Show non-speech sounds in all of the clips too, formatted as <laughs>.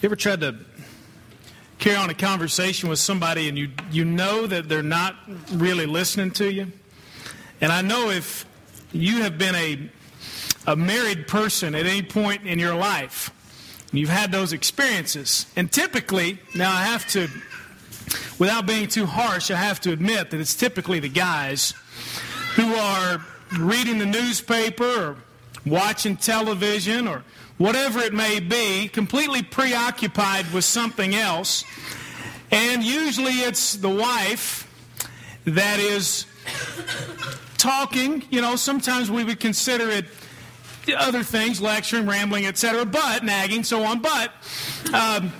You ever tried to carry on a conversation with somebody and you, you know that they're not really listening to you? And I know if you have been a, a married person at any point in your life, you've had those experiences. And typically, now I have to, without being too harsh, I have to admit that it's typically the guys who are reading the newspaper or watching television or whatever it may be, completely preoccupied with something else. And usually it's the wife that is talking. You know, sometimes we would consider it other things, lecturing, rambling, etc., but nagging, so on. But, um,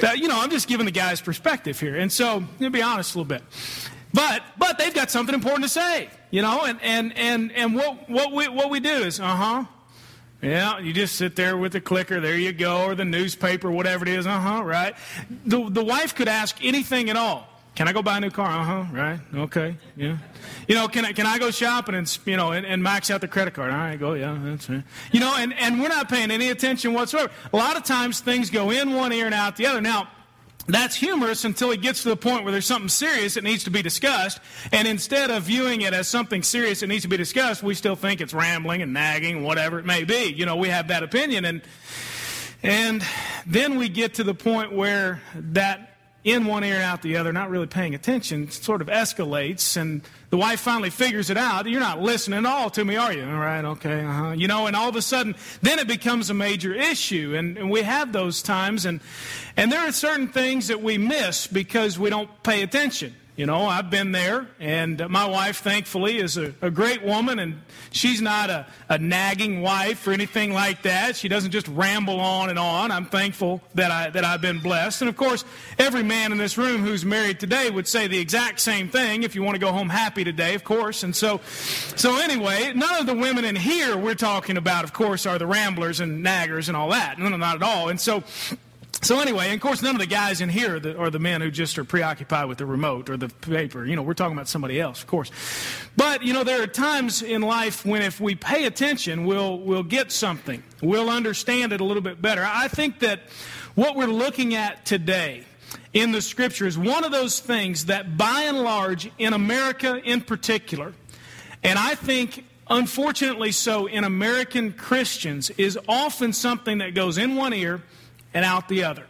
that, you know, I'm just giving the guy's perspective here. And so, to be honest a little bit. But, but they've got something important to say, you know, and, and, and, and what, what, we, what we do is, uh huh, yeah, you just sit there with the clicker, there you go, or the newspaper, whatever it is, uh huh, right? The, the wife could ask anything at all. Can I go buy a new car? Uh huh, right, okay, yeah. You know, can I, can I go shopping and, you know, and, and max out the credit card? All right, go, yeah, that's right. You know, and, and we're not paying any attention whatsoever. A lot of times things go in one ear and out the other. Now, that's humorous until it gets to the point where there's something serious that needs to be discussed. And instead of viewing it as something serious that needs to be discussed, we still think it's rambling and nagging, whatever it may be. You know, we have that opinion. And, and then we get to the point where that in one ear and out the other, not really paying attention, sort of escalates. And the wife finally figures it out. You're not listening at all to me, are you? All right, okay, uh-huh. You know, and all of a sudden, then it becomes a major issue. And, and we have those times. And, and there are certain things that we miss because we don't pay attention. You know, I've been there, and my wife, thankfully, is a, a great woman, and she's not a, a, nagging wife or anything like that. She doesn't just ramble on and on. I'm thankful that, I, that I've been blessed. And of course, every man in this room who's married today would say the exact same thing if you want to go home happy today, of course. And so, so anyway, none of the women in here we're talking about, of course, are the ramblers and naggers and all that. No, no, not at all. And so, so anyway, and of course, none of the guys in here are the, are the, men who just are preoccupied with the remote or the paper. You know, we're talking about somebody else, of course. But you know, there are times in life when if we pay attention, we'll we'll get something. We'll understand it a little bit better. I think that what we're looking at today in the scripture is one of those things that, by and large, in America in particular, and I think unfortunately so in American Christians, is often something that goes in one ear and out the other.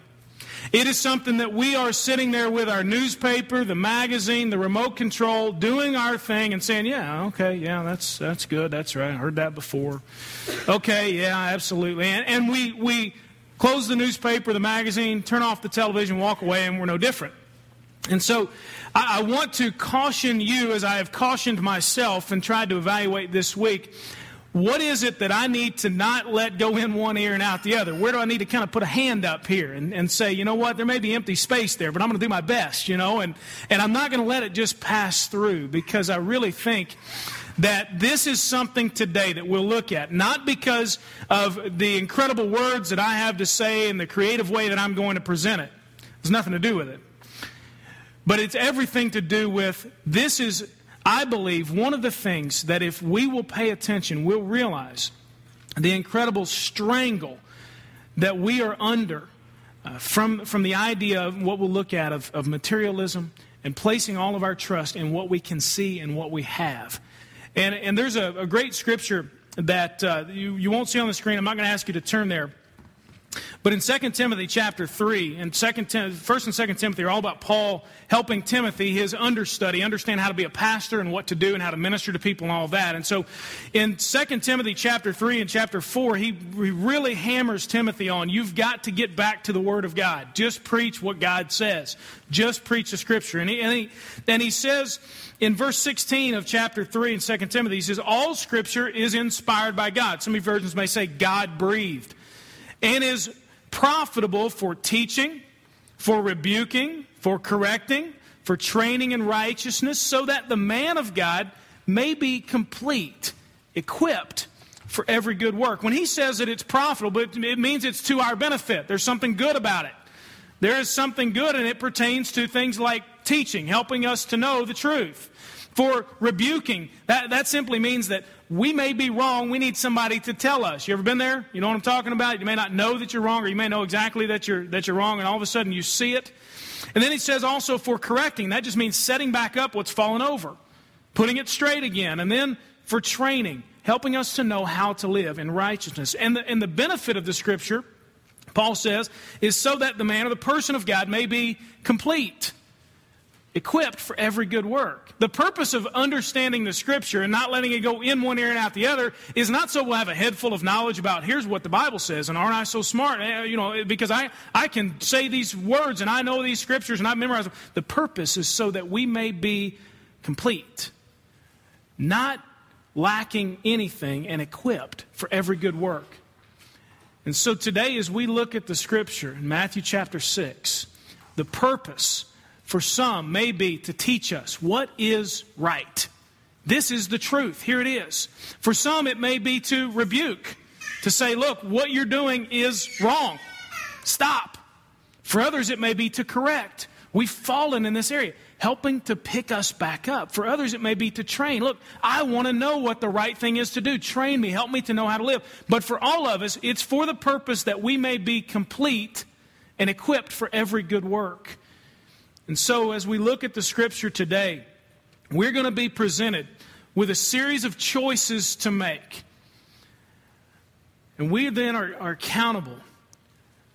It is something that we are sitting there with our newspaper, the magazine, the remote control, doing our thing and saying, "Yeah, okay, yeah, that's that's good, that's right. I heard that before." Okay, yeah, absolutely. And, and we we close the newspaper, the magazine, turn off the television, walk away, and we're no different. And so, I, I want to caution you, as I have cautioned myself and tried to evaluate this week what is it that I need to not let go in one ear and out the other? Where do I need to kind of put a hand up here and, and say, you know what, there may be empty space there, but I'm going to do my best, you know, and, and I'm not going to let it just pass through because I really think that this is something today that we'll look at, not because of the incredible words that I have to say and the creative way that I'm going to present it. There's nothing to do with it. But it's everything to do with this is I believe one of the things that if we will pay attention, we'll realize the incredible strangle that we are under uh, from, from the idea of what we'll look at of, of materialism and placing all of our trust in what we can see and what we have. And, and there's a, a great scripture that uh, you, you won't see on the screen. I'm not going to ask you to turn there. But in 2 Timothy chapter 3, and 2 Tim- 1st and 2 Timothy are all about Paul helping Timothy, his understudy, understand how to be a pastor and what to do and how to minister to people and all that. And so in 2 Timothy chapter 3 and chapter 4, he, he really hammers Timothy on, you've got to get back to the Word of God. Just preach what God says. Just preach the Scripture. And he, and he, and he says in verse 16 of chapter 3 in 2 Timothy, he says, all Scripture is inspired by God. Some versions may say God breathed and is profitable for teaching, for rebuking, for correcting, for training in righteousness, so that the man of God may be complete, equipped for every good work. When he says that it's profitable, it means it's to our benefit. There's something good about it. There is something good, and it pertains to things like teaching, helping us to know the truth. For rebuking, that, that simply means that we may be wrong. We need somebody to tell us. You ever been there? You know what I'm talking about? You may not know that you're wrong, or you may know exactly that you're, that you're wrong, and all of a sudden you see it. And then he says also for correcting. That just means setting back up what's fallen over, putting it straight again. And then for training, helping us to know how to live in righteousness. And the, and the benefit of the scripture, Paul says, is so that the man or the person of God may be complete equipped for every good work. The purpose of understanding the scripture and not letting it go in one ear and out the other is not so we'll have a head full of knowledge about here's what the Bible says and aren't I so smart? Eh, you know, because I, I can say these words and I know these scriptures and I memorize them. The purpose is so that we may be complete, not lacking anything and equipped for every good work. And so today, as we look at the scripture in Matthew chapter 6, the purpose for some may be to teach us what is right. This is the truth. Here it is. For some, it may be to rebuke, to say, look, what you're doing is wrong. Stop. For others, it may be to correct. We've fallen in this area, helping to pick us back up. For others, it may be to train. Look, I want to know what the right thing is to do. Train me, help me to know how to live. But for all of us, it's for the purpose that we may be complete and equipped for every good work. And so, as we look at the scripture today, we're going to be presented with a series of choices to make. And we then are, are accountable,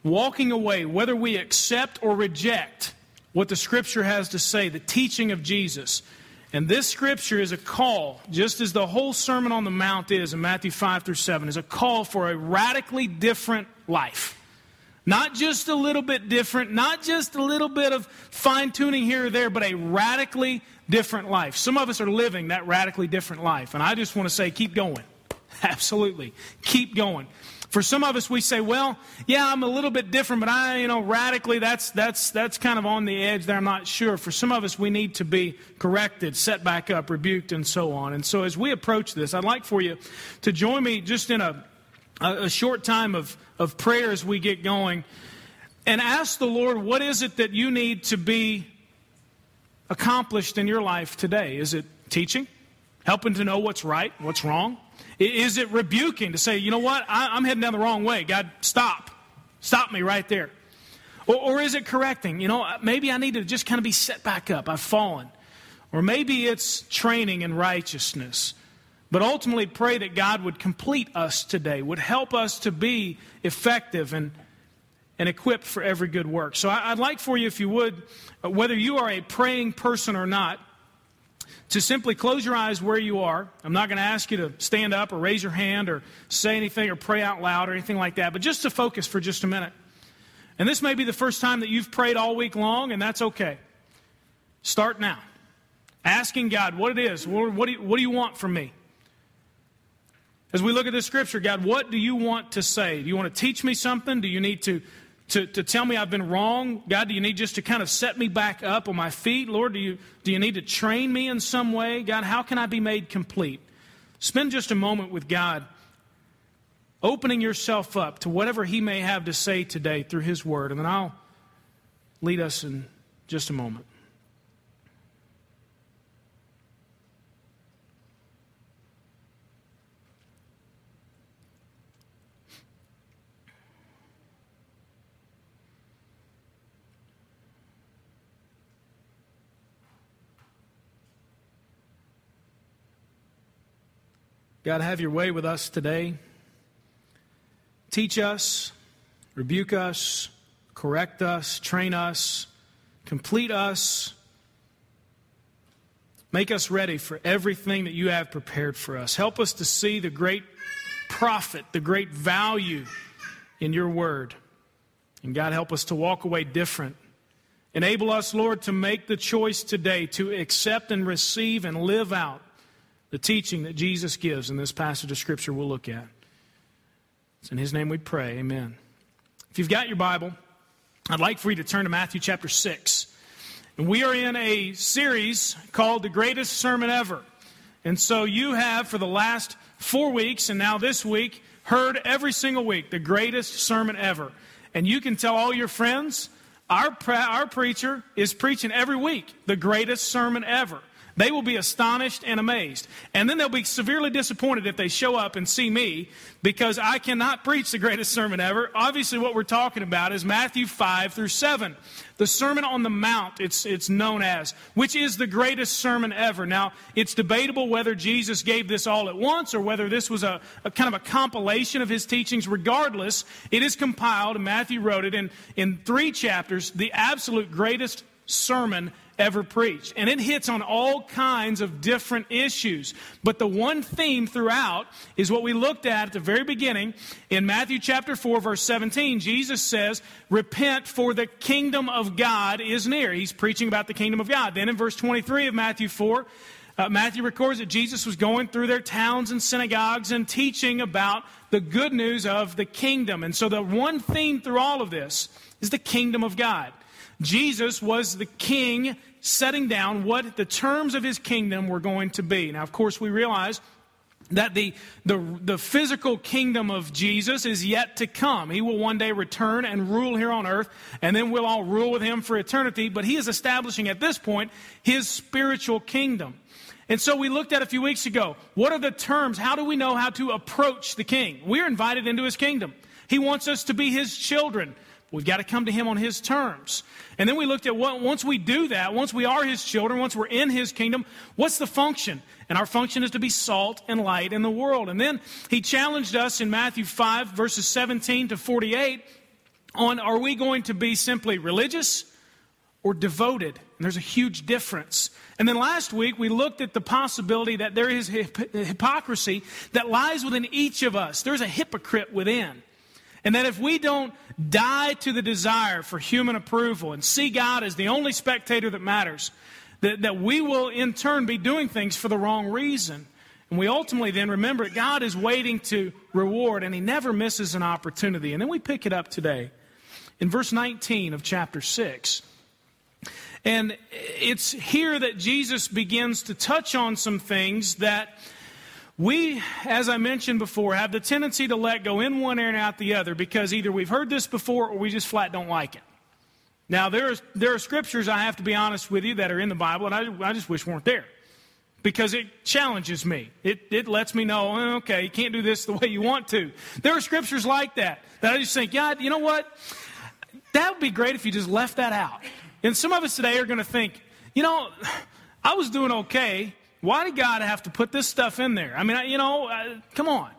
walking away, whether we accept or reject what the scripture has to say, the teaching of Jesus. And this scripture is a call, just as the whole Sermon on the Mount is in Matthew 5 through 7, is a call for a radically different life. Not just a little bit different, not just a little bit of fine tuning here or there, but a radically different life. Some of us are living that radically different life. And I just want to say, keep going. <laughs> Absolutely. Keep going. For some of us, we say, well, yeah, I'm a little bit different, but I, you know, radically, that's, that's, that's kind of on the edge there. I'm not sure. For some of us, we need to be corrected, set back up, rebuked, and so on. And so as we approach this, I'd like for you to join me just in a, a, short time of of prayer as we get going and ask the Lord, what is it that you need to be accomplished in your life today? Is it teaching? Helping to know what's right, what's wrong? Is it rebuking to say, you know what, I, am heading down the wrong way. God, stop. Stop me right there. Or, or is it correcting? You know, maybe I need to just kind of be set back up. I've fallen. Or maybe it's training in righteousness. But ultimately, pray that God would complete us today, would help us to be effective and, and equipped for every good work. So I'd like for you, if you would, uh, whether you are a praying person or not, to simply close your eyes where you are. I'm not going to ask you to stand up or raise your hand or say anything or pray out loud or anything like that, but just to focus for just a minute. And this may be the first time that you've prayed all week long, and that's okay. Start now. Asking God what it is. What do you, what do you want from me? As we look at this scripture, God, what do you want to say? Do you want to teach me something? Do you need to, to, to tell me I've been wrong? God, do you need just to kind of set me back up on my feet? Lord, do you, do you need to train me in some way? God, how can I be made complete? Spend just a moment with God, opening yourself up to whatever He may have to say today through His Word, and then I'll lead us in just a moment. God, have your way with us today. Teach us, rebuke us, correct us, train us, complete us. Make us ready for everything that you have prepared for us. Help us to see the great profit, the great value in your word. And God, help us to walk away different. Enable us, Lord, to make the choice today to accept and receive and live out the teaching that Jesus gives in this passage of Scripture we'll look at. It's in His name we pray. Amen. If you've got your Bible, I'd like for you to turn to Matthew chapter 6. And we are in a series called The Greatest Sermon Ever. And so you have, for the last four weeks, and now this week, heard every single week the greatest sermon ever. And you can tell all your friends, our, our preacher is preaching every week the greatest sermon ever. They will be astonished and amazed. And then they'll be severely disappointed if they show up and see me because I cannot preach the greatest sermon ever. Obviously, what we're talking about is Matthew 5 through 7. The Sermon on the Mount, it's, it's known as, which is the greatest sermon ever. Now, it's debatable whether Jesus gave this all at once or whether this was a, a kind of a compilation of his teachings. Regardless, it is compiled, and Matthew wrote it in, in three chapters, the absolute greatest sermon ever preached. And it hits on all kinds of different issues. But the one theme throughout is what we looked at at the very beginning in Matthew chapter 4, verse 17. Jesus says, Repent, for the kingdom of God is near. He's preaching about the kingdom of God. Then in verse 23 of Matthew 4, uh, Matthew records that Jesus was going through their towns and synagogues and teaching about the good news of the kingdom. And so the one theme through all of this is the kingdom of God. Jesus was the king setting down what the terms of his kingdom were going to be. Now, of course, we realize that the, the, the physical kingdom of Jesus is yet to come. He will one day return and rule here on earth, and then we'll all rule with him for eternity. But he is establishing at this point his spiritual kingdom. And so we looked at a few weeks ago what are the terms? How do we know how to approach the king? We're invited into his kingdom. He wants us to be his children. We've got to come to Him on His terms. And then we looked at what, once we do that, once we are His children, once we're in His kingdom, what's the function? And our function is to be salt and light in the world. And then He challenged us in Matthew 5, verses 17 to 48, on are we going to be simply religious or devoted? And there's a huge difference. And then last week, we looked at the possibility that there is hypocrisy that lies within each of us. There's a hypocrite within. And that if we don't die to the desire for human approval and see God as the only spectator that matters, that, that we will in turn be doing things for the wrong reason. And we ultimately then remember that God is waiting to reward, and He never misses an opportunity. And then we pick it up today in verse 19 of chapter 6. And it's here that Jesus begins to touch on some things that we, as I mentioned before, have the tendency to let go in one ear and out the other because either we've heard this before or we just flat don't like it. Now, there, is, there are scriptures, I have to be honest with you, that are in the Bible, and I, I just wish weren't there because it challenges me. It, it lets me know, oh, okay, you can't do this the <laughs> way you want to. There are scriptures like that that I just think, God, you know what? That would be great if you just left that out. And some of us today are going to think, you know, <sighs> I was doing okay why did God have to put this stuff in there? I mean, you know, uh, come on.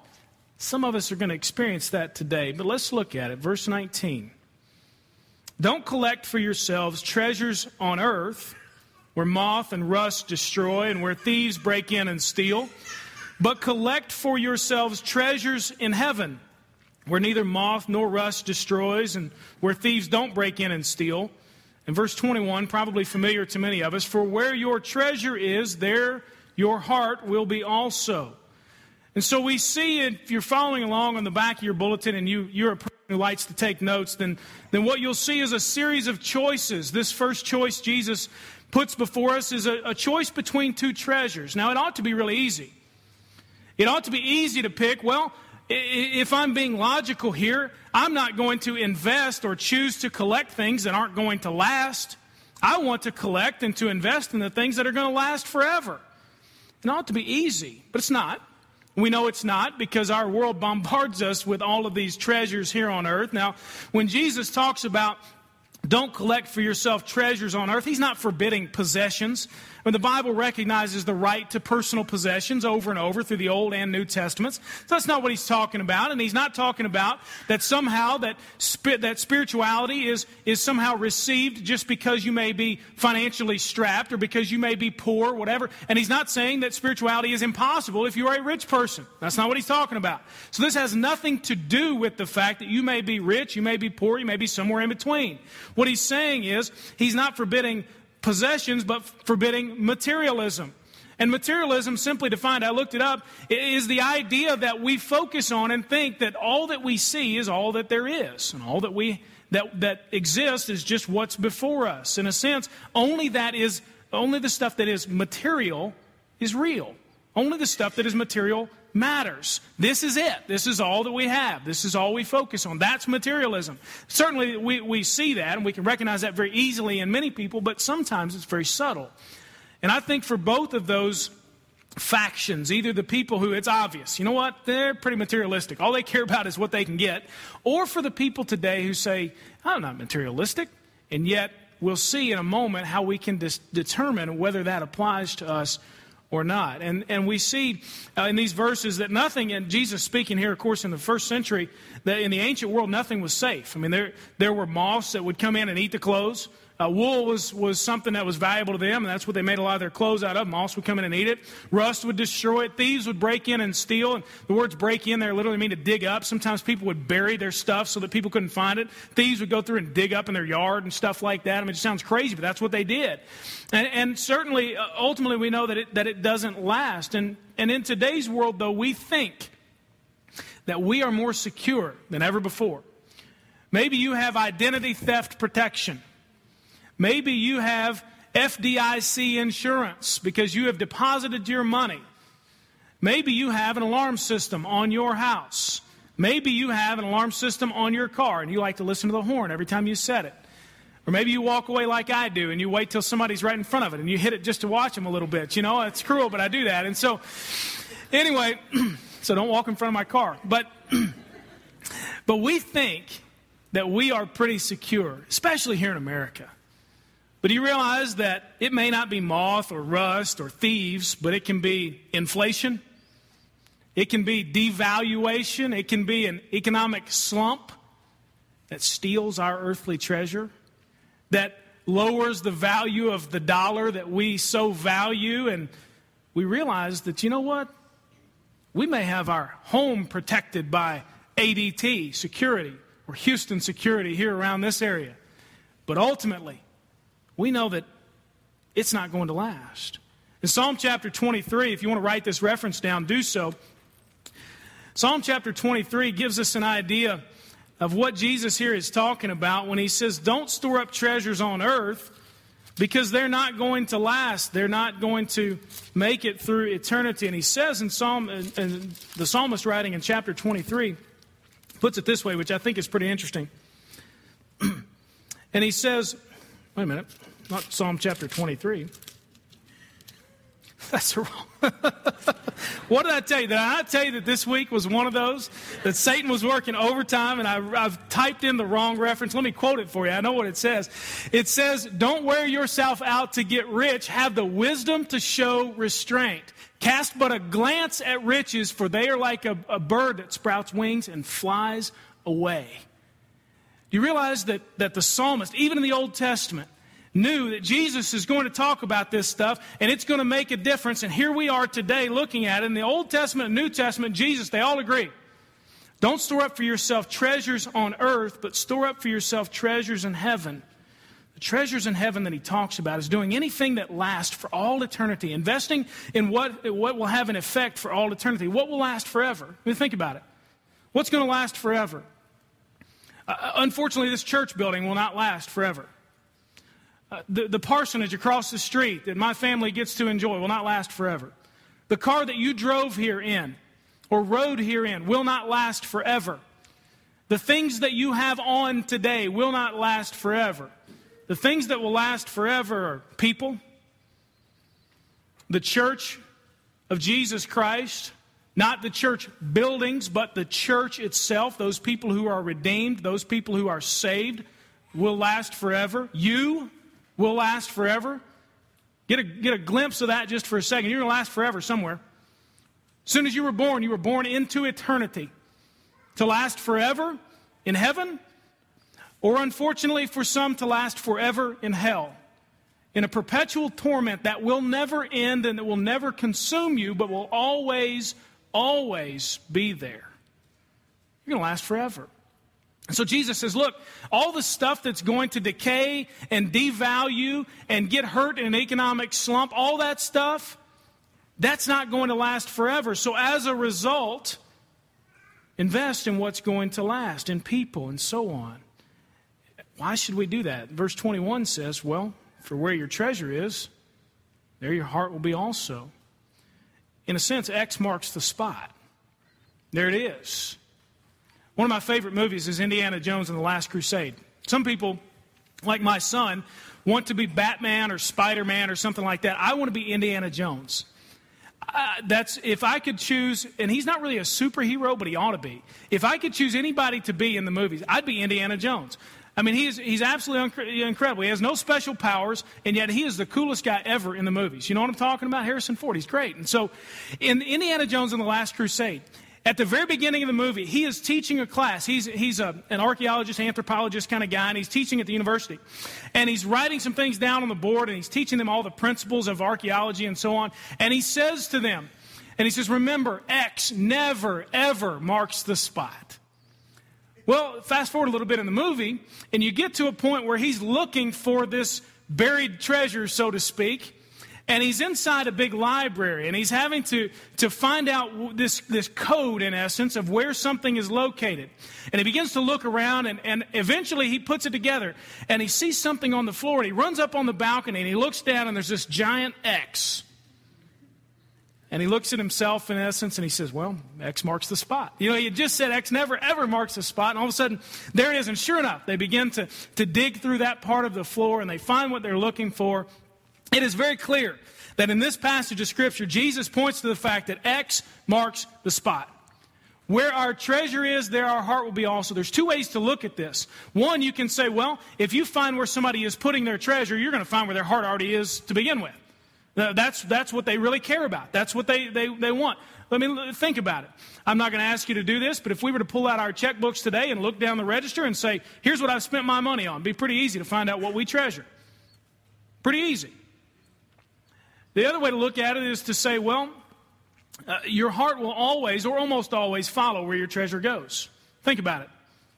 Some of us are going to experience that today, but let's look at it. Verse 19. Don't collect for yourselves treasures on earth where moth and rust destroy and where thieves break in and steal, but collect for yourselves treasures in heaven where neither moth nor rust destroys and where thieves don't break in and steal. And verse 21, probably familiar to many of us, for where your treasure is, there your heart will be also. And so we see, if you're following along on the back of your bulletin and you, you're a person who likes to take notes, then, then what you'll see is a series of choices. This first choice Jesus puts before us is a, a choice between two treasures. Now, it ought to be really easy. It ought to be easy to pick. Well, if I'm being logical here, I'm not going to invest or choose to collect things that aren't going to last. I want to collect and to invest in the things that are going to last forever. It ought to be easy, but it's not. We know it's not because our world bombards us with all of these treasures here on earth. Now, when Jesus talks about don't collect for yourself treasures on earth, he's not forbidding possessions. When the Bible recognizes the right to personal possessions over and over through the Old and New Testaments. So that's not what he's talking about. And he's not talking about that somehow that, that spirituality is, is somehow received just because you may be financially strapped or because you may be poor, whatever. And he's not saying that spirituality is impossible if you are a rich person. That's not what he's talking about. So this has nothing to do with the fact that you may be rich, you may be poor, you may be somewhere in between. What he's saying is he's not forbidding possessions, but forbidding materialism. And materialism, simply defined, I looked it up, is the idea that we focus on and think that all that we see is all that there is, and all that we that that exists is just what's before us. In a sense, only that is only the stuff that is material is real. Only the stuff that is material matters. This is it. This is all that we have. This is all we focus on. That's materialism. Certainly, we, we see that and we can recognize that very easily in many people, but sometimes it's very subtle. And I think for both of those factions, either the people who it's obvious, you know what, they're pretty materialistic. All they care about is what they can get, or for the people today who say, I'm not materialistic, and yet we'll see in a moment how we can dis- determine whether that applies to us or not. And, and we see uh, in these verses that nothing, and Jesus speaking here, of course, in the first century, that in the ancient world, nothing was safe. I mean, there, there were moths that would come in and eat the clothes. Uh, wool was, was something that was valuable to them, and that's what they made a lot of their clothes out of. Moths would come in and eat it. Rust would destroy it. Thieves would break in and steal. And the words break in there literally mean to dig up. Sometimes people would bury their stuff so that people couldn't find it. Thieves would go through and dig up in their yard and stuff like that. I mean, it sounds crazy, but that's what they did. And, and certainly, uh, ultimately, we know that it, that it doesn't last. And, and in today's world, though, we think that we are more secure than ever before. Maybe you have identity theft protection. Maybe you have FDIC insurance because you have deposited your money. Maybe you have an alarm system on your house. Maybe you have an alarm system on your car and you like to listen to the horn every time you set it. Or maybe you walk away like I do and you wait till somebody's right in front of it and you hit it just to watch them a little bit. You know, it's cruel, but I do that. And so, anyway, <clears throat> so don't walk in front of my car. But, <clears throat> but we think that we are pretty secure, especially here in America. But you realize that it may not be moth or rust or thieves, but it can be inflation. It can be devaluation. It can be an economic slump that steals our earthly treasure, that lowers the value of the dollar that we so value. And we realize that, you know what? We may have our home protected by ADT security or Houston security here around this area. But ultimately, we know that it's not going to last. In Psalm chapter 23, if you want to write this reference down, do so. Psalm chapter 23 gives us an idea of what Jesus here is talking about when he says, Don't store up treasures on earth because they're not going to last. They're not going to make it through eternity. And he says in Psalm, and the psalmist writing in chapter 23 puts it this way, which I think is pretty interesting. <clears throat> and he says, Wait a minute, not Psalm chapter 23. <laughs> That's wrong. <laughs> what did I tell you? Did I tell you that this week was one of those? That Satan was working overtime and I, have typed in the wrong reference. Let me quote it for you. I know what it says. It says, Don't wear yourself out to get rich. Have the wisdom to show restraint. Cast but a glance at riches, for they are like a, a bird that sprouts wings and flies away. Do you realize that, that the psalmist, even in the Old Testament, knew that Jesus is going to talk about this stuff and it's going to make a difference. And here we are today looking at it. In the Old Testament and New Testament, Jesus, they all agree. Don't store up for yourself treasures on earth, but store up for yourself treasures in heaven. The treasures in heaven that he talks about is doing anything that lasts for all eternity, investing in what, what will have an effect for all eternity. What will last forever? I mean, think about it. What's going to last forever? Uh, unfortunately, this church building will not last forever. Uh, the, the parsonage across the street that my family gets to enjoy will not last forever. The car that you drove here in or rode here in will not last forever. The things that you have on today will not last forever. The things that will last forever are people, the church of Jesus Christ, not the church buildings, but the church itself, those people who are redeemed, those people who are saved, will last forever. You will last forever. Get a, get a glimpse of that just for a second. You're going to last forever somewhere. As soon as you were born, you were born into eternity. To last forever in heaven, or unfortunately for some, to last forever in hell. In a perpetual torment that will never end and that will never consume you, but will always, always be there. You're going to last forever. So Jesus says, look, all the stuff that's going to decay and devalue and get hurt in an economic slump, all that stuff, that's not going to last forever. So as a result, invest in what's going to last, in people and so on. Why should we do that? Verse 21 says, well, for where your treasure is, there your heart will be also. In a sense, X marks the spot. There it is. One of my favorite movies is Indiana Jones and the Last Crusade. Some people, like my son, want to be Batman or Spider Man or something like that. I want to be Indiana Jones. Uh, that's if I could choose, and he's not really a superhero, but he ought to be. If I could choose anybody to be in the movies, I'd be Indiana Jones. I mean, he's, he's absolutely incredible. He has no special powers, and yet he is the coolest guy ever in the movies. You know what I'm talking about? Harrison Ford. He's great. And so, in Indiana Jones and the Last Crusade, at the very beginning of the movie, he is teaching a class. He's, he's a, an archaeologist, anthropologist kind of guy, and he's teaching at the university. And he's writing some things down on the board, and he's teaching them all the principles of archaeology and so on. And he says to them, and he says, Remember, X never, ever marks the spot. Well, fast forward a little bit in the movie, and you get to a point where he's looking for this buried treasure, so to speak. And he's inside a big library, and he's having to, to find out this, this code, in essence, of where something is located. And he begins to look around, and, and eventually he puts it together, and he sees something on the floor, and he runs up on the balcony, and he looks down, and there's this giant X. And he looks at himself in essence and he says, Well, X marks the spot. You know, he just said X never ever marks the spot. And all of a sudden, there it is. And sure enough, they begin to, to dig through that part of the floor and they find what they're looking for. It is very clear that in this passage of Scripture, Jesus points to the fact that X marks the spot. Where our treasure is, there our heart will be also. There's two ways to look at this. One, you can say, well, if you find where somebody is putting their treasure, you're going to find where their heart already is to begin with. That's, that's what they really care about. That's what they, they, they want. Let me think about it. I'm not going to ask you to do this, but if we were to pull out our checkbooks today and look down the register and say, here's what I've spent my money on, it'd be pretty easy to find out what we treasure. Pretty easy. The other way to look at it is to say, well, uh, your heart will always or almost always follow where your treasure goes. Think about it.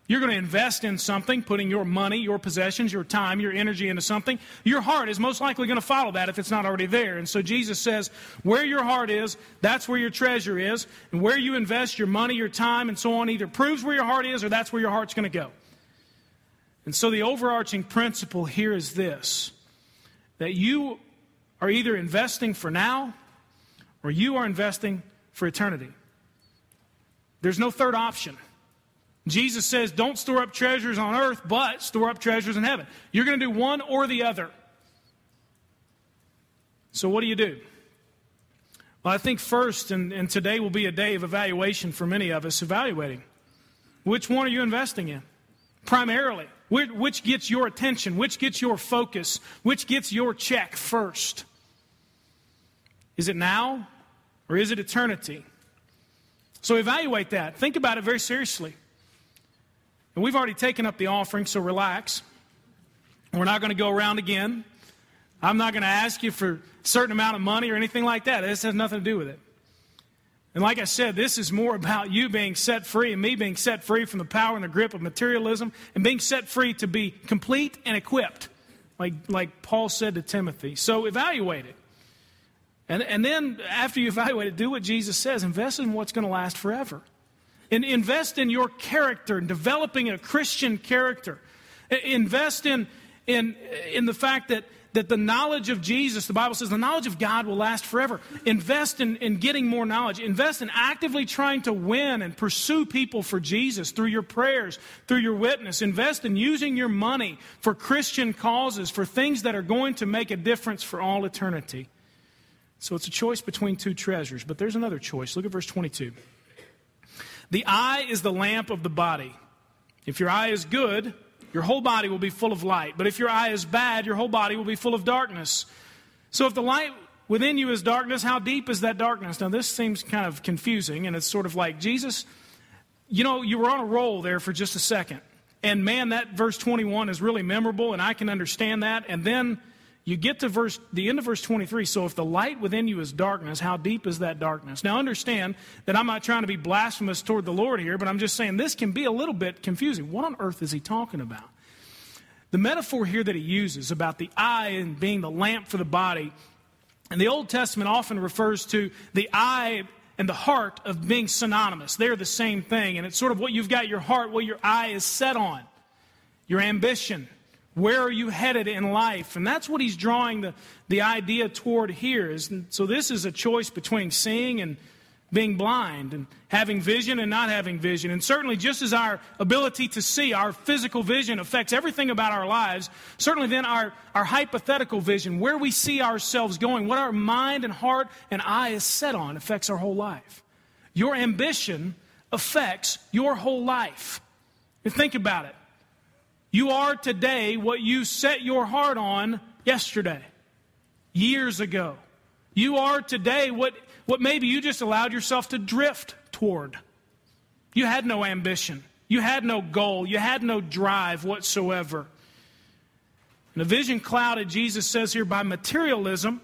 You're going to invest in something, putting your money, your possessions, your time, your energy into something. Your heart is most likely going to follow that if it's not already there. And so Jesus says, where your heart is, that's where your treasure is. And where you invest your money, your time, and so on either proves where your heart is or that's where your heart's going to go. And so the overarching principle here is this that you are either investing for now or you are investing for eternity. There's no third option. Jesus says, don't store up treasures on earth, but store up treasures in heaven. You're going to do one or the other. So, what do you do? Well, I think first, and, and today will be a day of evaluation for many of us, evaluating which one are you investing in? Primarily, which, which gets your attention, which gets your focus, which gets your check first? Is it now or is it eternity? So, evaluate that. Think about it very seriously. And we've already taken up the offering, so relax. We're not going to go around again. I'm not going to ask you for a certain amount of money or anything like that. This has nothing to do with it. And like I said, this is more about you being set free and me being set free from the power and the grip of materialism and being set free to be complete and equipped, like, like Paul said to Timothy. So evaluate it. And, and then after you evaluate it, do what Jesus says invest in what's going to last forever. And invest in your character and developing a Christian character. Invest in, in, in the fact that, that the knowledge of Jesus, the Bible says the knowledge of God will last forever. Invest in, in getting more knowledge. Invest in actively trying to win and pursue people for Jesus through your prayers, through your witness. Invest in using your money for Christian causes, for things that are going to make a difference for all eternity. So it's a choice between two treasures. But there's another choice. Look at verse 22. The eye is the lamp of the body. If your eye is good, your whole body will be full of light. But if your eye is bad, your whole body will be full of darkness. So if the light within you is darkness, how deep is that darkness? Now, this seems kind of confusing, and it's sort of like, Jesus, you know, you were on a roll there for just a second. And man, that verse 21 is really memorable, and I can understand that. And then you get to verse the end of verse 23 so if the light within you is darkness how deep is that darkness? Now understand that i'm not trying to be blasphemous toward the lord here but i'm just saying this can be a little bit confusing. What on earth is he talking about? The metaphor here that he uses about the eye and being the lamp for the body and the old testament often refers to the eye and the heart of being synonymous. They're the same thing and it's sort of what you've got your heart what your eye is set on. Your ambition where are you headed in life? And that's what he's drawing the, the idea toward here. Is, so this is a choice between seeing and being blind and having vision and not having vision. And certainly, just as our ability to see, our physical vision affects everything about our lives, certainly then our, our hypothetical vision, where we see ourselves going, what our mind and heart and eye is set on, affects our whole life. Your ambition affects your whole life. And think about it. You are today what you set your heart on yesterday, years ago. You are today what what maybe you just allowed yourself to drift toward. You had no ambition, you had no goal, you had no drive whatsoever. And a vision clouded, Jesus says here, by materialism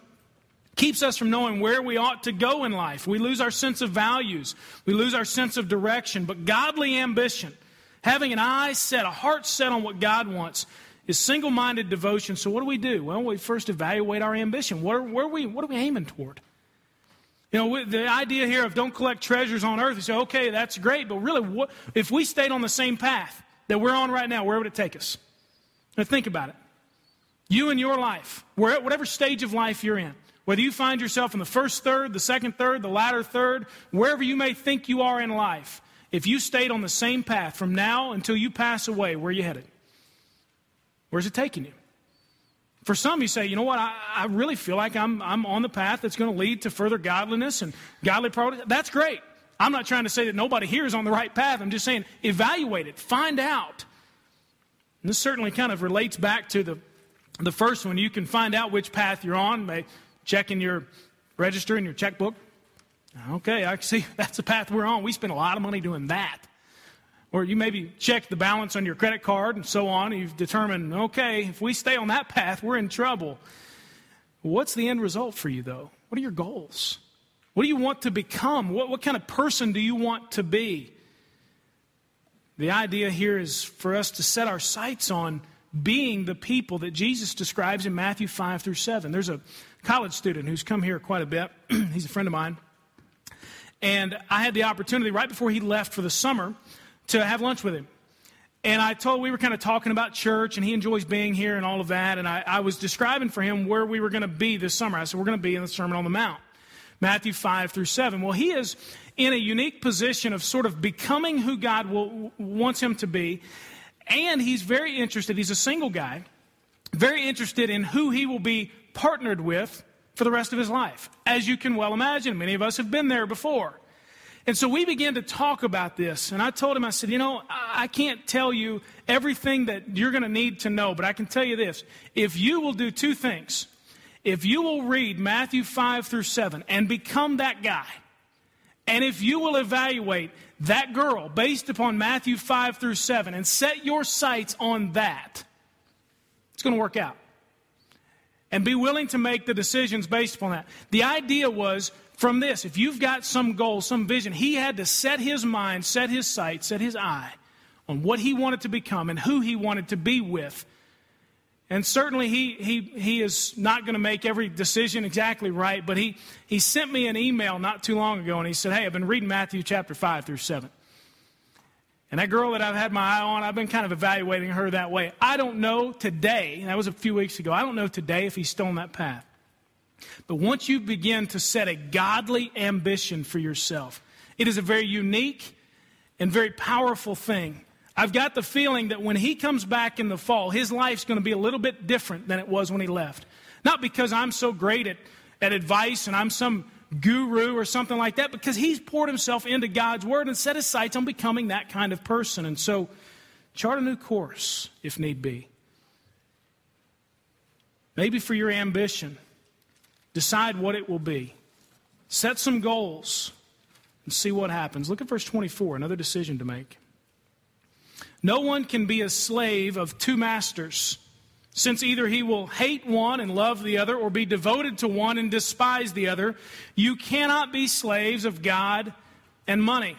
keeps us from knowing where we ought to go in life. We lose our sense of values, we lose our sense of direction. But godly ambition, having an eye set, a heart set on what God wants, is single minded devotion. So, what do we do? Well, we first evaluate our ambition. What are, where are we, what are we aiming toward? You know, the idea here of don't collect treasures on earth, you say, okay, that's great, but really, what, if we stayed on the same path that we're on right now, where would it take us? Now, think about it. You and your life, whatever stage of life you're in, whether you find yourself in the first third, the second third, the latter third, wherever you may think you are in life, if you stayed on the same path from now until you pass away, where are you headed? Where's it taking you? For some, you say, you know what, I, I really feel like I'm, I'm on the path that's going to lead to further godliness and godly progress. That's great. I'm not trying to say that nobody here is on the right path. I'm just saying, evaluate it, find out. And this certainly kind of relates back to the, the first one. You can find out which path you're on by checking your register in your checkbook. Okay, I see <laughs> that's the path we're on. We spend a lot of money doing that. Or you maybe check the balance on your credit card and so on. And you've determined, okay, if we stay on that path, we're in trouble. What's the end result for you, though? What are your goals? What do you want to become? What, what kind of person do you want to be? The idea here is for us to set our sights on being the people that Jesus describes in Matthew 5 through 7. There's a college student who's come here quite a bit. <clears throat> He's a friend of mine. And I had the opportunity right before he left for the summer to have lunch with him. And I told, we were kind of talking about church, and he enjoys being here and all of that. And I, I was describing for him where we were going to be this summer. I said, we're going to be in the Sermon on the Mount, Matthew 5 through 7. Well, he is in a unique position of sort of becoming who God will, wants him to be. And he's very interested, he's a single guy, very interested in who he will be partnered with for the rest of his life. As you can well imagine, many of us have been there before. And so we began to talk about this. And I told him, I said, you know, I can't tell you everything that you're going to need to know, but I can tell you this. If you will do two things, if you will read Matthew 5 through 7 and become that guy, and if you will evaluate that girl based upon Matthew 5 through 7 and set your sights on that, it's going to work out. And be willing to make the decisions based upon that. The idea was from this. If you've got some goal, some vision, he had to set his mind, set his sight, set his eye on what he wanted to become and who he wanted to be with. And certainly he, he, he is not going to make every decision exactly right, but he, he sent me an email not too long ago and he said, Hey, I've been reading Matthew chapter 5 through 7. And that girl that I've had my eye on, I've been kind of evaluating her that way. I don't know today, that was a few weeks ago, I don't know today if he's still on that path. But once you begin to set a godly ambition for yourself, it is a very unique and very powerful thing. I've got the feeling that when he comes back in the fall, his life's going to be a little bit different than it was when he left. Not because I'm so great at, at advice and I'm some guru or something like that, because he's poured himself into God's word and set his sights on becoming that kind of person. And so, chart a new course if need be. Maybe for your ambition, Decide what it will be. Set some goals and see what happens. Look at verse 24, another decision to make. No one can be a slave of two masters, since either he will hate one and love the other, or be devoted to one and despise the other. You cannot be slaves of God and money.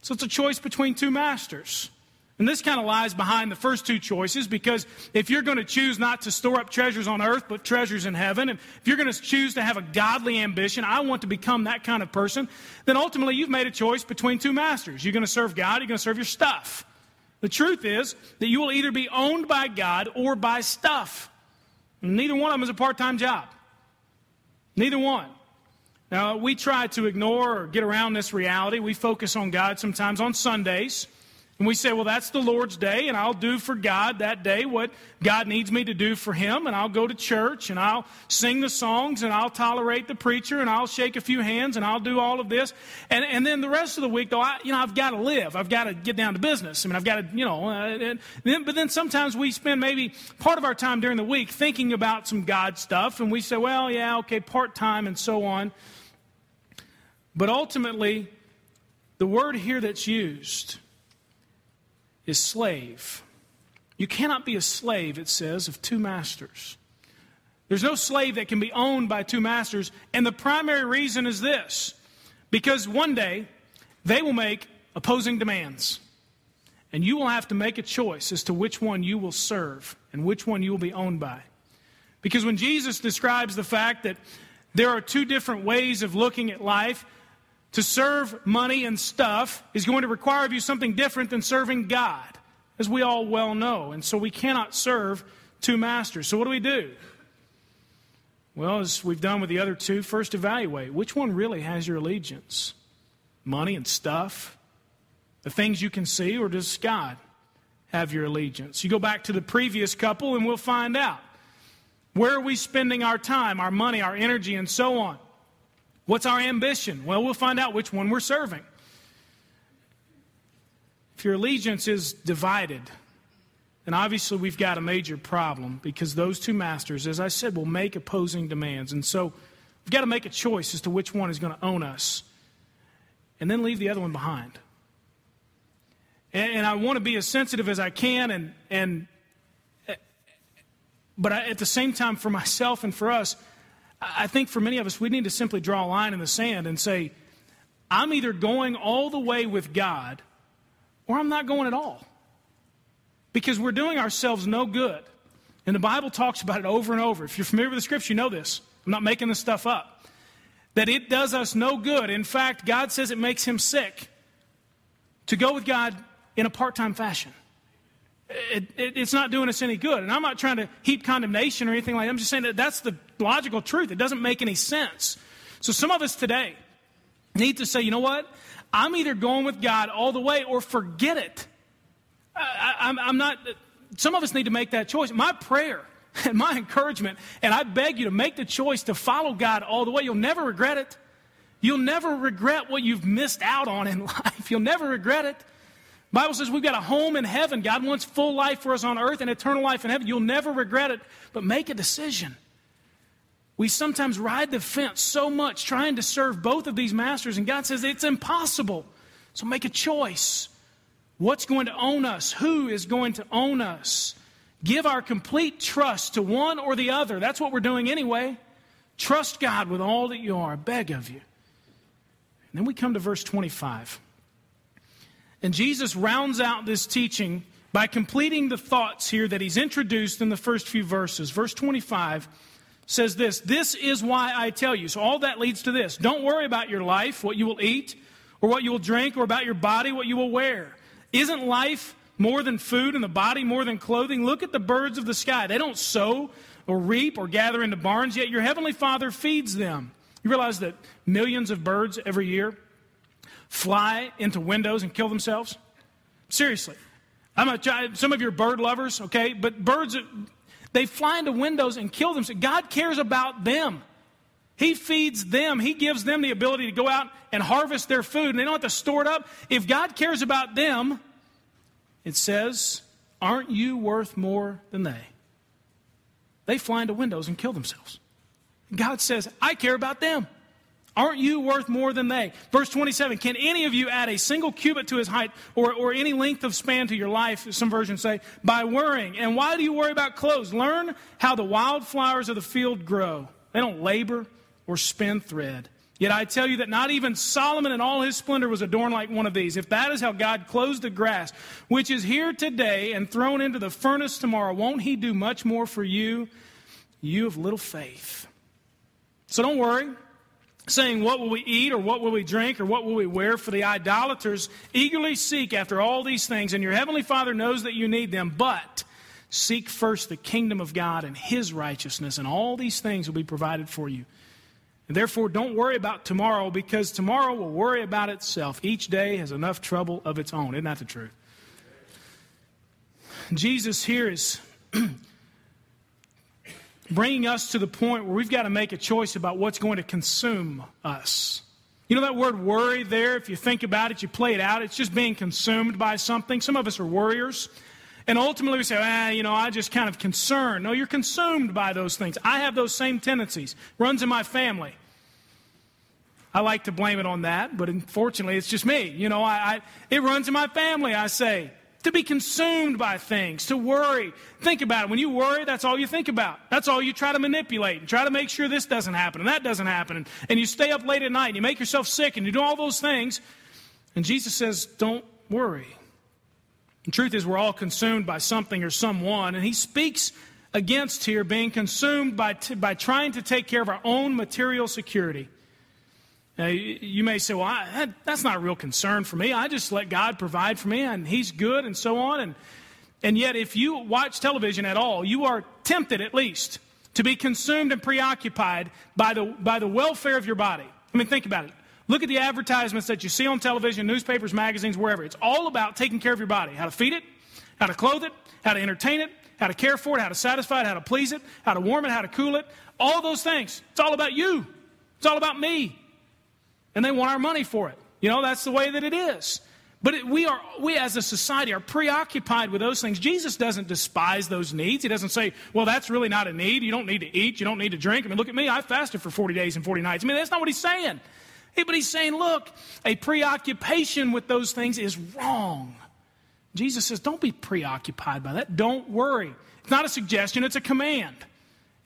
So it's a choice between two masters. And this kind of lies behind the first two choices because if you're going to choose not to store up treasures on earth but treasures in heaven, and if you're going to choose to have a godly ambition, I want to become that kind of person, then ultimately you've made a choice between two masters. You're going to serve God, you're going to serve your stuff. The truth is that you will either be owned by God or by stuff. Neither one of them is a part time job. Neither one. Now, we try to ignore or get around this reality. We focus on God sometimes on Sundays. And we say, well, that's the Lord's day, and I'll do for God that day what God needs me to do for Him, and I'll go to church, and I'll sing the songs, and I'll tolerate the preacher, and I'll shake a few hands, and I'll do all of this. And, and then the rest of the week, though, I, you know, I've got to live. I've got to get down to business. I mean, I've got to, you know, uh, then, but then sometimes we spend maybe part of our time during the week thinking about some God stuff, and we say, well, yeah, okay, part time, and so on. But ultimately, the word here that's used, is slave. You cannot be a slave, it says, of two masters. There's no slave that can be owned by two masters, and the primary reason is this because one day they will make opposing demands, and you will have to make a choice as to which one you will serve and which one you will be owned by. Because when Jesus describes the fact that there are two different ways of looking at life, to serve money and stuff is going to require of you something different than serving God, as we all well know. And so we cannot serve two masters. So what do we do? Well, as we've done with the other two, first evaluate which one really has your allegiance? Money and stuff? The things you can see, or does God have your allegiance? You go back to the previous couple and we'll find out. Where are we spending our time, our money, our energy, and so on? What's our ambition? Well, we'll find out which one we're serving. If your allegiance is divided, then obviously we've got a major problem because those two masters, as I said, will make opposing demands. And so we've got to make a choice as to which one is going to own us and then leave the other one behind. And, and I want to be as sensitive as I can, and, and but I, at the same time, for myself and for us, I think for many of us, we need to simply draw a line in the sand and say, I'm either going all the way with God or I'm not going at all. Because we're doing ourselves no good. And the Bible talks about it over and over. If you're familiar with the scripture, you know this. I'm not making this stuff up. That it does us no good. In fact, God says it makes him sick to go with God in a part time fashion. It, it, it's not doing us any good. And I'm not trying to heap condemnation or anything like that. I'm just saying that that's the logical truth. It doesn't make any sense. So some of us today need to say, you know what? I'm either going with God all the way or forget it. I, am not, some of us need to make that choice. My prayer <laughs> and my encouragement, and I beg you to make the choice to follow God all the way. You'll never regret it. You'll never regret what you've missed out on in <laughs> life. You'll never regret it. Bible says we've got a home in heaven. God wants full life for us on earth and eternal life in heaven. You'll never regret it, but make a decision. We sometimes ride the fence so much trying to serve both of these masters, and God says it's impossible. So make a choice. What's going to own us? Who is going to own us? Give our complete trust to one or the other. That's what we're doing anyway. Trust God with all that you are. I beg of you. And then we come to verse 25. And Jesus rounds out this teaching by completing the thoughts here that he's introduced in the first few verses. Verse 25 says this This is why I tell you. So all that leads to this. Don't worry about your life, what you will eat, or what you will drink, or about your body, what you will wear. Isn't life more than food and the body more than clothing? Look at the birds of the sky. They don't sow or reap or gather into barns, yet your heavenly Father feeds them. You realize that millions of birds every year fly into windows and kill themselves? Seriously. I'm a, child, some of you are bird lovers, okay? But birds, they fly into windows and kill themselves. God cares about them. He feeds them. He gives them the ability to go out and harvest their food, and they don't have to store it up. If God cares about them, it says, Aren't you worth more than they? They fly into windows and kill themselves. God says, I care about them. Aren't you worth more than they? Verse 27 Can any of you add a single cubit to his height or, or any length of span to your life? Some versions say, by worrying. And why do you worry about clothes? Learn how the wildflowers of the field grow. They don't labor or spin thread. Yet I tell you that not even Solomon in all his splendor was adorned like one of these. If that is how God clothes the grass, which is here today and thrown into the furnace tomorrow, won't he do much more for you, you of little faith? So don't worry saying, What will we eat, or what will we drink, or what will we wear? For the idolaters eagerly seek after all these things, and your heavenly Father knows that you need them. But seek first the kingdom of God and his righteousness, and all these things will be provided for you. And therefore, don't worry about tomorrow because tomorrow will worry about itself. Each day has enough trouble of its own. Isn't that the truth? Jesus here is <clears throat> bringing us to the point where we've got to make a choice about what's going to consume us. You know that word worry there, if you think about it, you play it out, it's just being consumed by something. Some of us are worriers. And ultimately we say, ah, you know, I just kind of concerned. No, you're consumed by those things. I have those same tendencies. Runs in my family. I like to blame it on that, but unfortunately it's just me. You know, I, I it runs in my family, I say to be consumed by things, to worry. Think about it. When you worry, that's all you think about. That's all you try to manipulate and try to make sure this doesn't happen and that doesn't happen. And, you stay up late at night and you make yourself sick and you do all those things. And Jesus says, don't worry. The truth is, we're all consumed by something or someone. And he speaks against here being consumed by, t- by trying to take care of our own material security. Now, you may say, well, I, that, that's not a real concern for me. I just let God provide for me, and He's good, and so on. And, and yet, if you watch television at all, you are tempted at least to be consumed and preoccupied by the, by the welfare of your body. I mean, think about it. Look at the advertisements that you see on television, newspapers, magazines, wherever. It's all about taking care of your body how to feed it, how to clothe it, how to entertain it, how to care for it, how to satisfy it, how to please it, how to warm it, how to cool it. All those things. It's all about you, it's all about me and they want our money for it. You know, that's the way that it is. But it, we are, we as a society are preoccupied with those things. Jesus doesn't despise those needs. He doesn't say, well, that's really not a need. You don't need to eat. You don't need to drink. I mean, look at me. I fasted for 40 days and 40 nights. I mean, that's not what he's saying. But he's saying, look, a preoccupation with those things is wrong. Jesus says, don't be preoccupied by that. Don't worry. It's not a suggestion, it's a command.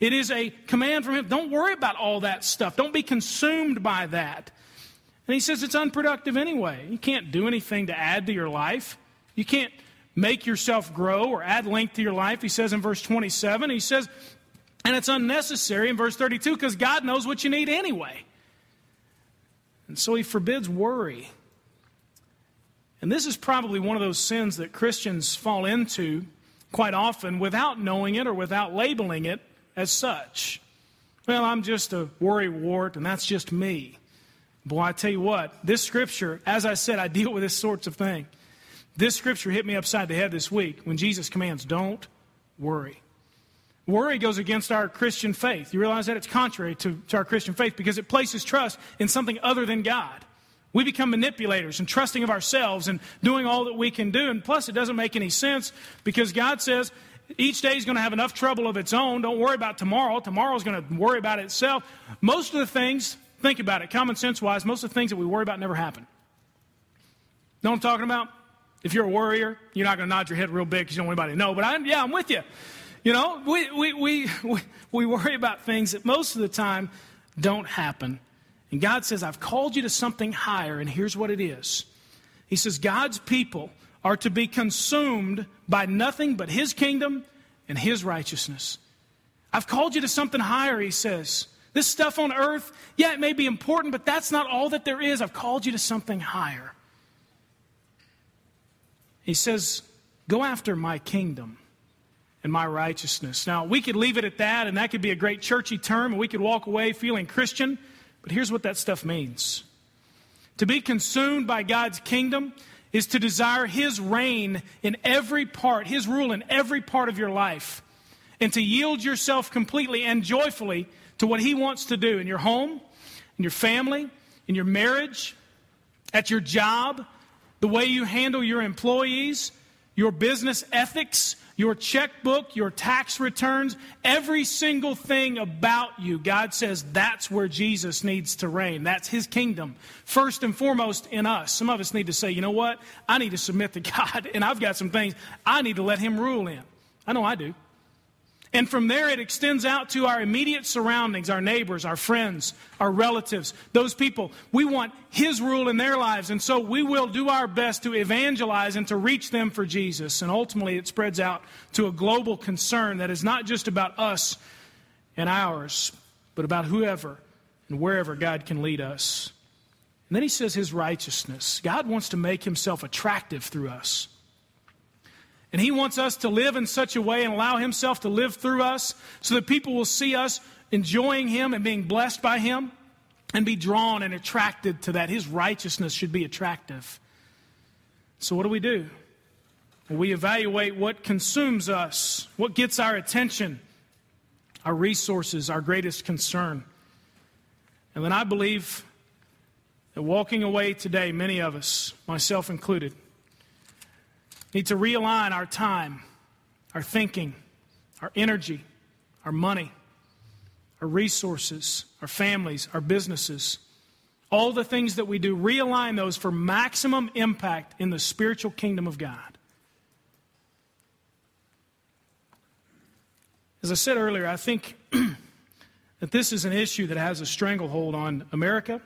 It is a command from him. Don't worry about all that stuff. Don't be consumed by that. And he says it's unproductive anyway. You can't do anything to add to your life. You can't make yourself grow or add length to your life. He says in verse 27, he says, and it's unnecessary in verse 32 because God knows what you need anyway. And so he forbids worry. And this is probably one of those sins that Christians fall into quite often without knowing it or without labeling it as such. Well, I'm just a worry wart, and that's just me. Boy, I tell you what, this scripture, as I said, I deal with this sorts of thing. This scripture hit me upside the head this week when Jesus commands, don't worry. Worry goes against our Christian faith. You realize that it's contrary to, to our Christian faith because it places trust in something other than God. We become manipulators and trusting of ourselves and doing all that we can do. And plus, it doesn't make any sense because God says each day is going to have enough trouble of its own. Don't worry about tomorrow. Tomorrow is going to worry about itself. Most of the things Think about it. Common sense wise, most of the things that we worry about never happen. Know what I'm talking about? If you're a worrier, you're not going to nod your head real big because you don't want anybody to know. But I'm, yeah, I'm with you. You know, we, we, we, we, we worry about things that most of the time don't happen. And God says, I've called you to something higher, and here's what it is. He says, God's people are to be consumed by nothing but His kingdom and His righteousness. I've called you to something higher, He says. This stuff on earth, yeah, it may be important, but that's not all that there is. I've called you to something higher. He says, Go after my kingdom and my righteousness. Now, we could leave it at that, and that could be a great churchy term, and we could walk away feeling Christian, but here's what that stuff means To be consumed by God's kingdom is to desire His reign in every part, His rule in every part of your life, and to yield yourself completely and joyfully to what He wants to do in your home, in your family, in your marriage, at your job, the way you handle your employees, your business ethics, your checkbook, your tax returns, every single thing about you. God says that's where Jesus needs to reign. That's His kingdom. First and foremost in us. Some of us need to say, you know what? I need to submit to <laughs> God, and I've got some things I need to let Him rule in. I know I do. And from there, it extends out to our immediate surroundings, our neighbors, our friends, our relatives, those people. We want His rule in their lives. And so we will do our best to evangelize and to reach them for Jesus. And ultimately, it spreads out to a global concern that is not just about us and ours, but about whoever and wherever God can lead us. And then He says His righteousness. God wants to make Himself attractive through us. And He wants us to live in such a way and allow Himself to live through us so that people will see us enjoying Him and being blessed by Him. and be drawn and attracted to that. His righteousness should be attractive. So, what do we do? We evaluate what consumes us, what gets our attention, our resources, our greatest concern. And then I believe that walking away today, many of us, myself included, need to realign our time, our thinking, our energy, our money, our resources, our families, our businesses, all the things that we do, realign those for maximum impact in the spiritual kingdom of God. As I said earlier, I think <clears throat> that this is an issue that has a stranglehold on America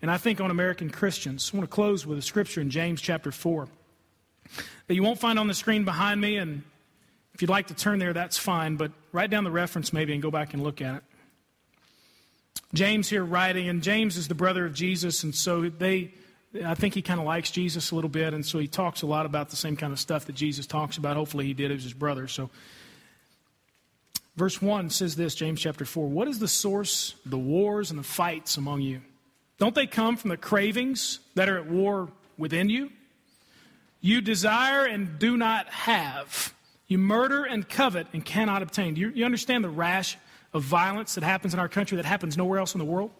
and I think on American Christians. I want to close with a scripture in James chapter 4 that you won't find on the screen behind me. And if you'd like to turn there, that's fine. But write down the reference maybe and go back and look at it. James here writing, and James is the brother of Jesus, and so they, I think he kind of likes Jesus a little bit, and so he talks a lot about the same kind of stuff that Jesus talks about. Hopefully, he did as his brother. So, verse 1 says this, James chapter 4 What is the source of the wars and the fights among you? Don't they come from the cravings that are at war within you? You desire and do not have. You murder and covet and cannot obtain. Do you, you understand the rash of violence that happens in our country that happens nowhere else in the world?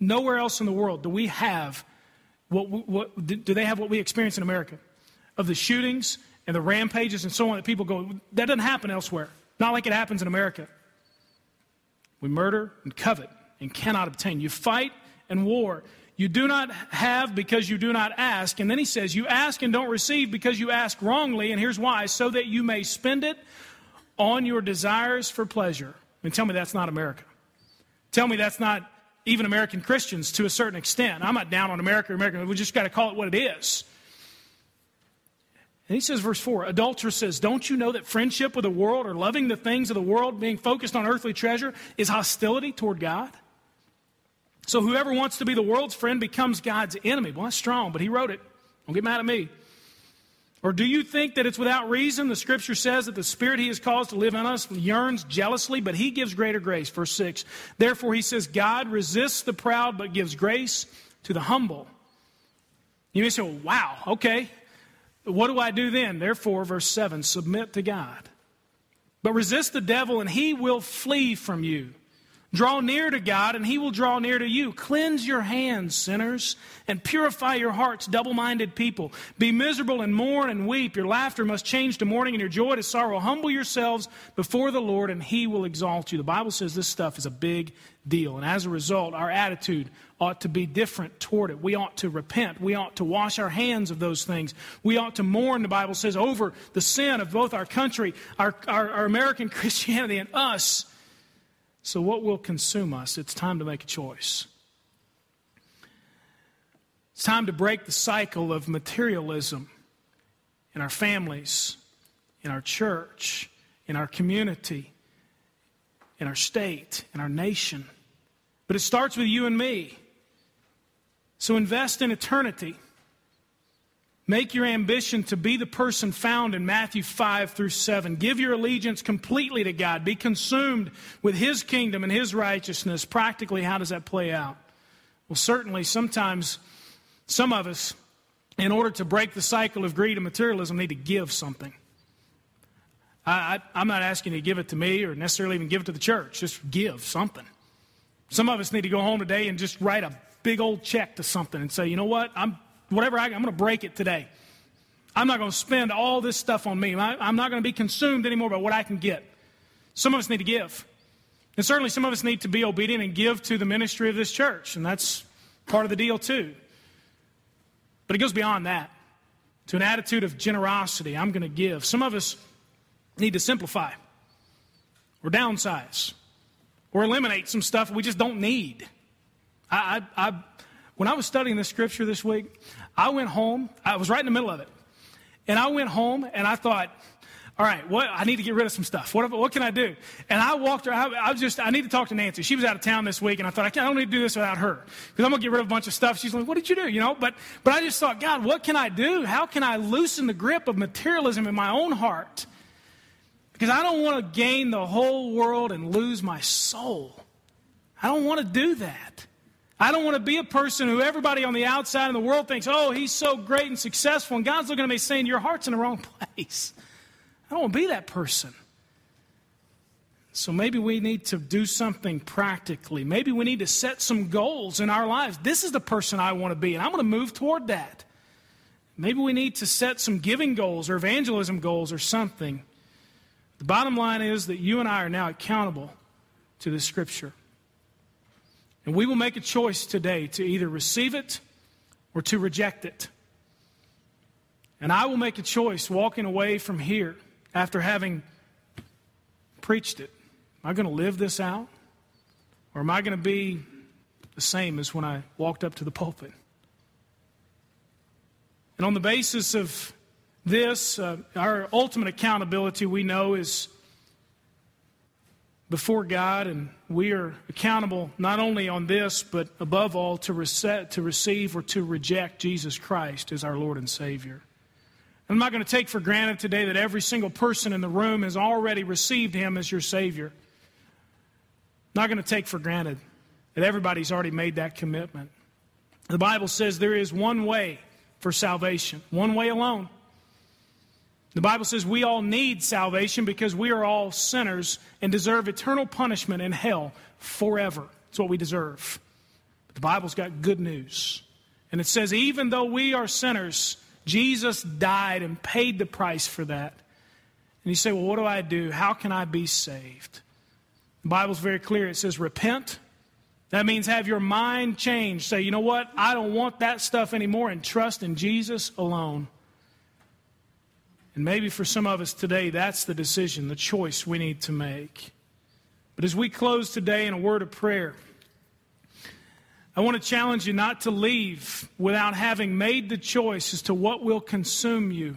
Nowhere else in the world do we have what, what do they have what we experience in America of the shootings and the rampages and so on that people go that doesn't happen elsewhere. Not like it happens in America. We murder and covet and cannot obtain. You fight and war. You do not have because you do not ask. And then he says, You ask and don't receive because you ask wrongly. And here's why so that you may spend it on your desires for pleasure. And tell me that's not America. Tell me that's not even American Christians to a certain extent. I'm not down on America or American. We just got to call it what it is. And he says, verse 4 Adulteress says, Don't you know that friendship with the world or loving the things of the world, being focused on earthly treasure, is hostility toward God? So whoever wants to be the world's friend becomes God's enemy. Well, that's strong, but he wrote it. Don't get mad at me. Or do you think that it's without reason? The scripture says that the spirit he has caused to live in us yearns jealously, but he gives greater grace. Verse 6. Therefore, he says, God resists the proud, but gives grace to the humble. You may say, well, wow, okay. What do I do then? Therefore, verse 7 submit to God. But resist the devil, and he will flee from you. Draw near to God, and He will draw near to you. Cleanse your hands, sinners, and purify your hearts, double minded people. Be miserable and mourn and weep. Your laughter must change to mourning, and your joy to sorrow. Humble yourselves before the Lord, and He will exalt you. The Bible says this stuff is a big deal. And as a result, our attitude ought to be different toward it. We ought to repent. We ought to wash our hands of those things. We ought to mourn, the Bible says, over the sin of both our country, our, our, our American <laughs> Christianity, and us so, what will consume us? It's time to make a choice. It's time to break the cycle of materialism in our families, in our church, in our community, in our state, in our nation. But it starts with you and me. So invest in eternity. Make your ambition to be the person found in Matthew 5 through 7. Give your allegiance completely to God. Be consumed with His kingdom and His righteousness. Practically, how does that play out? Well, certainly, sometimes some of us, in order to break the cycle of greed and materialism, need to give something. I, am not asking you to give it to me or necessarily even give it to the church. Just give something. Some of us need to go home today and just write a big old check to something and say, you know what? I'm whatever I, I'm going to break it today. I'm not going to spend all this stuff on me. I, I'm not going to be consumed anymore by what I can get. Some of us need to give. And certainly some of us need to be obedient and give to the ministry of this church. And that's part of the deal, too. But it goes beyond that to an attitude of generosity. I'm going to give. Some of us need to simplify or downsize or eliminate some stuff we just don't need. I, I, I when I was studying this scripture this week, I went home. I was right in the middle of it. And I went home and I thought, all right, what I need to get rid of some stuff. What, what can I do? And I walked. I, I was just I need to talk to Nancy. She was out of town this week, and I thought I, can't, I don't need to do this without her because I'm gonna get rid of a bunch of stuff. She's like, "What did you do?" You know. But but I just thought, God, what can I do? How can I loosen the grip of materialism in my own heart? Because I don't want to gain the whole world and lose my soul. I don't want to do that. I don't want to be a person who everybody on the outside in the world thinks, oh, he's so great and successful, and God's looking at me saying, your heart's in the wrong place. I don't want to be that person. So maybe we need to do something practically. Maybe we need to set some goals in our lives. This is the person I want to be, and I'm going to move toward that. Maybe we need to set some giving goals or evangelism goals or something. The bottom line is that you and I are now accountable to the Scripture. And we will make a choice today to either receive it or to reject it. And I will make a choice walking away from here after having preached it. Am I going to live this out? Or am I going to be the same as when I walked up to the pulpit? And on the basis of this, uh, our ultimate accountability we know is before God, and we are accountable not only on this, but above all to, to receive or to reject Jesus Christ as our Lord and Savior. I'm not going to take for granted today that every single person in the room has already received Him as your Savior I'm not going to take for granted that everybody's already made that commitment. The Bible says there is one way for salvation, one way alone. The Bible says we all need salvation because we are all sinners and deserve eternal punishment in hell forever. It's what we deserve. But the Bible's got good news. And it says, even though we are sinners, Jesus died and paid the price for that. And you say, well, what do I do? How can I be saved? The Bible's very clear. It says, repent. That means have your mind changed. Say, you know what? I don't want that stuff anymore and trust in Jesus alone. And maybe for some of us today, that's the decision, the choice we need to make. But as we close today in a word of prayer, I want to challenge you not to leave without having made the choice as to what will consume you,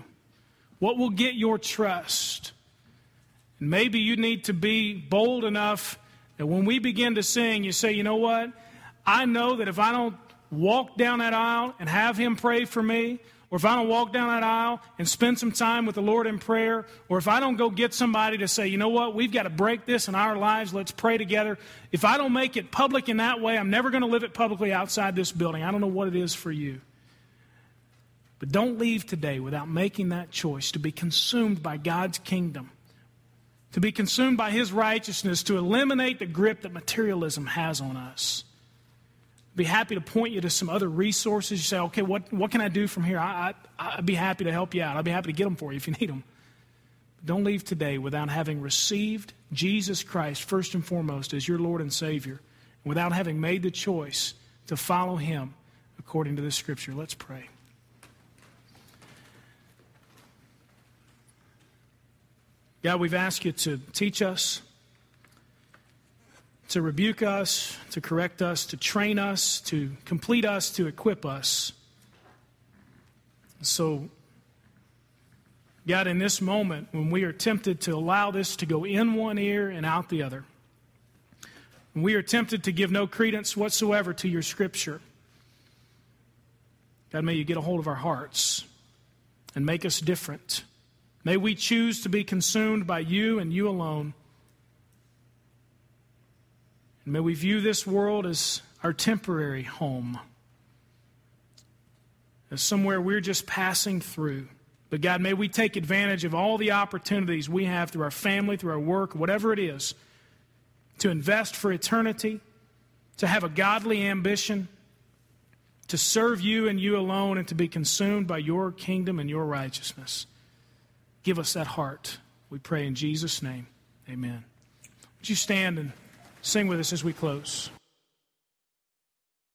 what will get your trust. And maybe you need to be bold enough that when we begin to sing, you say, you know what? I know that if I don't walk down that aisle and have Him pray for me, or if I don't walk down that aisle and spend some time with the Lord in prayer, or if I don't go get somebody to say, you know what, we've got to break this in our lives, let's pray together. If I don't make it public in that way, I'm never going to live it publicly outside this building. I don't know what it is for you. But don't leave today without making that choice to be consumed by God's kingdom to be consumed by His righteousness, to eliminate the grip that materialism has on us. Be happy to point you to some other resources. You say, okay, what, what can I do from here? I, I, I'd be happy to help you out. I'd be happy to get them for you if you need them. But don't leave today without having received Jesus Christ first and foremost as your Lord and Savior, without having made the choice to follow Him according to the Scripture. Let's pray. God, we've asked you to teach us, to rebuke us, to correct us, to train us, to complete us, to equip us. So, God, in this moment, when we are tempted to allow this to go in one ear and out the other, when we are tempted to give no credence whatsoever to your scripture, God, may you get a hold of our hearts and make us different. May we choose to be consumed by you and you alone. May we view this world as our temporary home, as somewhere we're just passing through. But God, may we take advantage of all the opportunities we have through our family, through our work, whatever it is, to invest for eternity, to have a godly ambition, to serve you and you alone, and to be consumed by your kingdom and your righteousness. Give us that heart. We pray in Jesus' name. Amen. Would you stand and sing with us as we close?